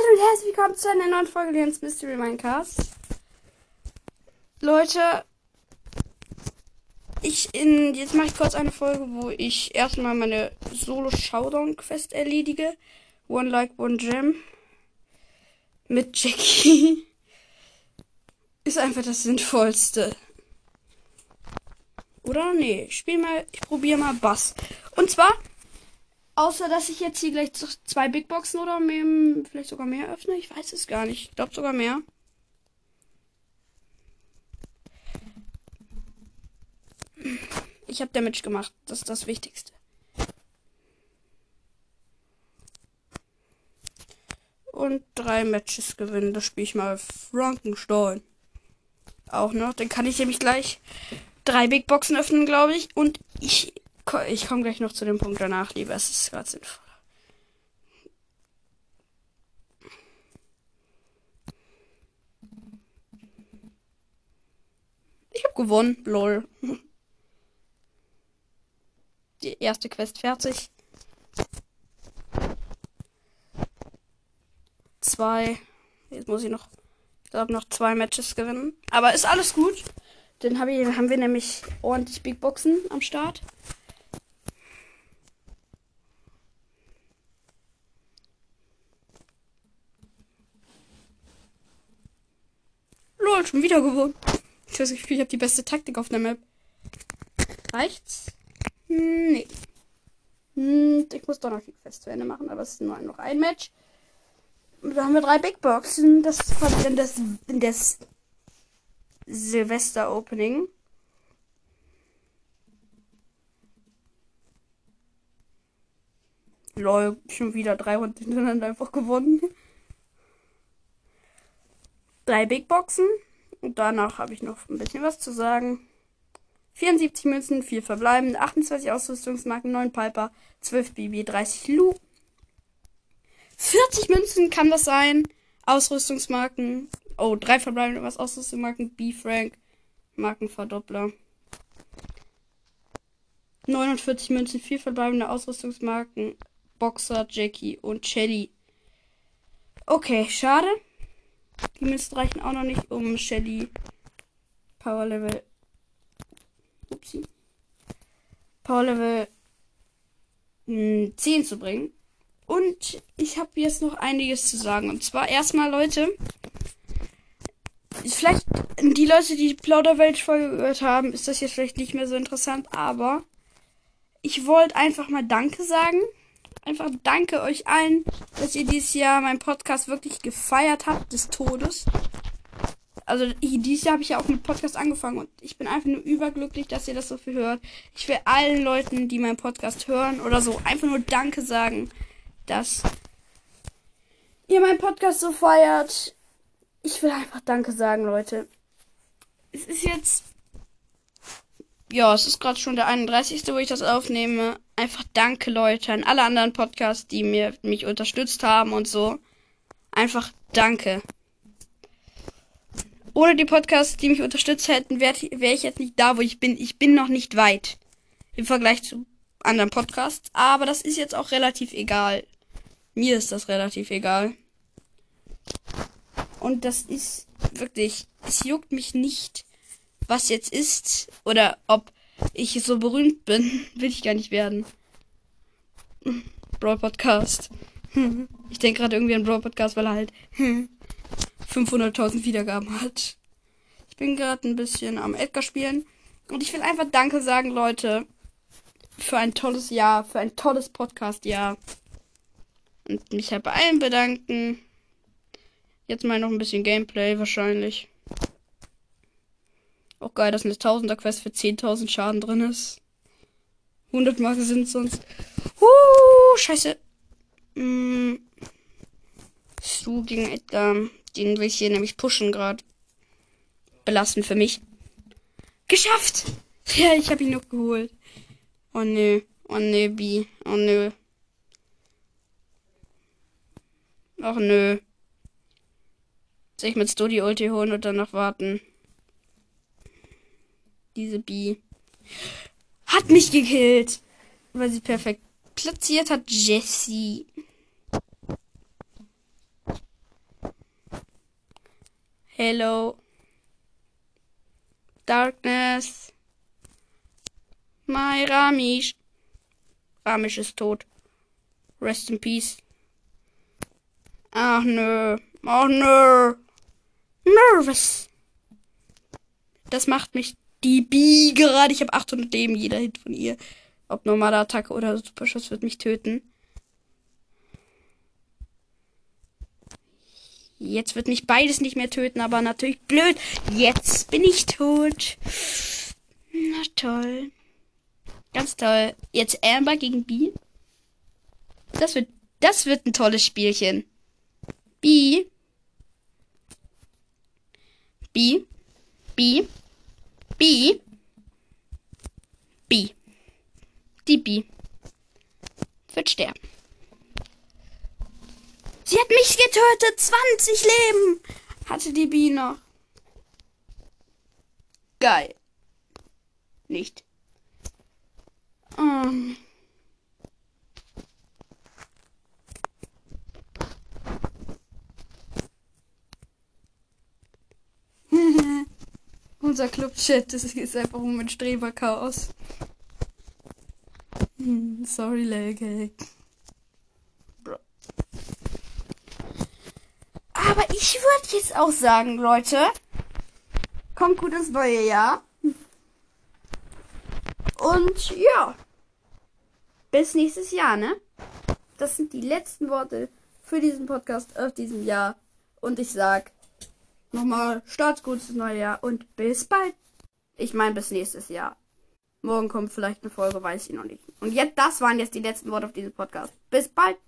Hallo und herzlich willkommen zu einer neuen Folge Jens Mystery Minecast. Leute, ich in jetzt mache ich kurz eine Folge, wo ich erstmal meine Solo Showdown Quest erledige. One Like One Gem mit Jackie ist einfach das sinnvollste. Oder nee, ich spiel mal, ich probiere mal Bass. Und zwar Außer, dass ich jetzt hier gleich zwei Big Boxen oder mehr, vielleicht sogar mehr öffne. Ich weiß es gar nicht. Ich glaube sogar mehr. Ich habe Damage gemacht. Das ist das Wichtigste. Und drei Matches gewinnen. Das spiele ich mal Frankenstein. Auch noch. Dann kann ich nämlich gleich drei Big Boxen öffnen, glaube ich. Und ich ich komme gleich noch zu dem Punkt danach, lieber. Es ist gerade sinnvoll. Ich habe gewonnen, lol. Die erste Quest fertig. Zwei. Jetzt muss ich noch, ich glaube, noch zwei Matches gewinnen. Aber ist alles gut. Dann hab haben wir nämlich ordentlich Big Boxen am Start. Lol, schon wieder gewonnen. Ich weiß nicht, ich habe die beste Taktik auf der Map. Reicht's? Hm, nee. Hm, ich muss doch noch viel Fest zu Ende machen, aber es ist nur noch ein Match. Da haben wir drei Big Boxen. Das kommt in das, das Silvester Opening. Lol, schon wieder drei Runden hintereinander einfach gewonnen drei Big Boxen. Und danach habe ich noch ein bisschen was zu sagen. 74 Münzen, 4 verbleiben, 28 Ausrüstungsmarken, 9 Piper, 12 BB, 30 Lu. 40 Münzen kann das sein. Ausrüstungsmarken. Oh, 3 verbleibende was Ausrüstungsmarken. B-Frank. Markenverdoppler. 49 Münzen, 4 verbleibende Ausrüstungsmarken. Boxer, Jackie und Shelly. Okay, schade. Die Münzen reichen auch noch nicht, um Shelly Power Level. Upsi. Power Level 10 hm, zu bringen. Und ich habe jetzt noch einiges zu sagen. Und zwar erstmal, Leute. Vielleicht die Leute, die die Plauderwelt-Folge gehört haben, ist das jetzt vielleicht nicht mehr so interessant. Aber ich wollte einfach mal Danke sagen einfach danke euch allen, dass ihr dieses Jahr meinen Podcast wirklich gefeiert habt des Todes. Also dieses Jahr habe ich ja auch mit Podcast angefangen und ich bin einfach nur überglücklich, dass ihr das so viel hört. Ich will allen Leuten, die meinen Podcast hören oder so, einfach nur Danke sagen, dass ihr meinen Podcast so feiert. Ich will einfach Danke sagen, Leute. Es ist jetzt ja, es ist gerade schon der 31. wo ich das aufnehme. Einfach danke, Leute, an alle anderen Podcasts, die mir mich unterstützt haben und so. Einfach danke. Ohne die Podcasts, die mich unterstützt hätten, wäre wär ich jetzt nicht da, wo ich bin. Ich bin noch nicht weit. Im Vergleich zu anderen Podcasts. Aber das ist jetzt auch relativ egal. Mir ist das relativ egal. Und das ist wirklich, es juckt mich nicht, was jetzt ist oder ob ich so berühmt bin, will ich gar nicht werden. Brawl Podcast. Ich denke gerade irgendwie an Brawl Podcast, weil er halt 500.000 Wiedergaben hat. Ich bin gerade ein bisschen am Edgar spielen und ich will einfach Danke sagen, Leute, für ein tolles Jahr, für ein tolles Podcast-Jahr. Und mich halt bei allen bedanken. Jetzt mal noch ein bisschen Gameplay wahrscheinlich. Auch geil, dass eine Tausender Quest für 10.000 Schaden drin ist. 100 Marke sind sonst. Uh, scheiße. Mm. Stu gegen Edgar. Den will ich hier nämlich pushen gerade. Belastend für mich. Geschafft! Ja, ich habe ihn noch geholt. Oh nö. Oh nö, B. Oh nö. Ach nö. Soll ich mit Studio Ulti holen dann noch warten? Diese B. Hat mich gekillt. Weil sie perfekt platziert hat. Jessie. Hello. Darkness. My Ramish. Ramish ist tot. Rest in peace. Ach nö. Ach nö. Nervous. Das macht mich die Bi gerade. Ich habe 800 Leben. Jeder Hit von ihr. Ob normale Attacke oder Superschuss wird mich töten. Jetzt wird mich beides nicht mehr töten, aber natürlich blöd. Jetzt bin ich tot. Na toll. Ganz toll. Jetzt Amber gegen B. Das wird, das wird ein tolles Spielchen. B. B. B. B. B. Die B. Wird sterben. Sie hat mich getötet. 20 Leben hatte die B noch. Geil. Nicht. Um. Unser Club-Chat, das ist einfach um ein Streberchaos. Hm, sorry, Lelke. Aber ich würde jetzt auch sagen, Leute, kommt gut ins neue Jahr. Und ja, bis nächstes Jahr, ne? Das sind die letzten Worte für diesen Podcast auf diesem Jahr. Und ich sag nochmal, starts gutes neue Jahr und bis bald. Ich meine bis nächstes Jahr. Morgen kommt vielleicht eine Folge, weiß ich noch nicht. Und jetzt, das waren jetzt die letzten Worte auf diesem Podcast. Bis bald.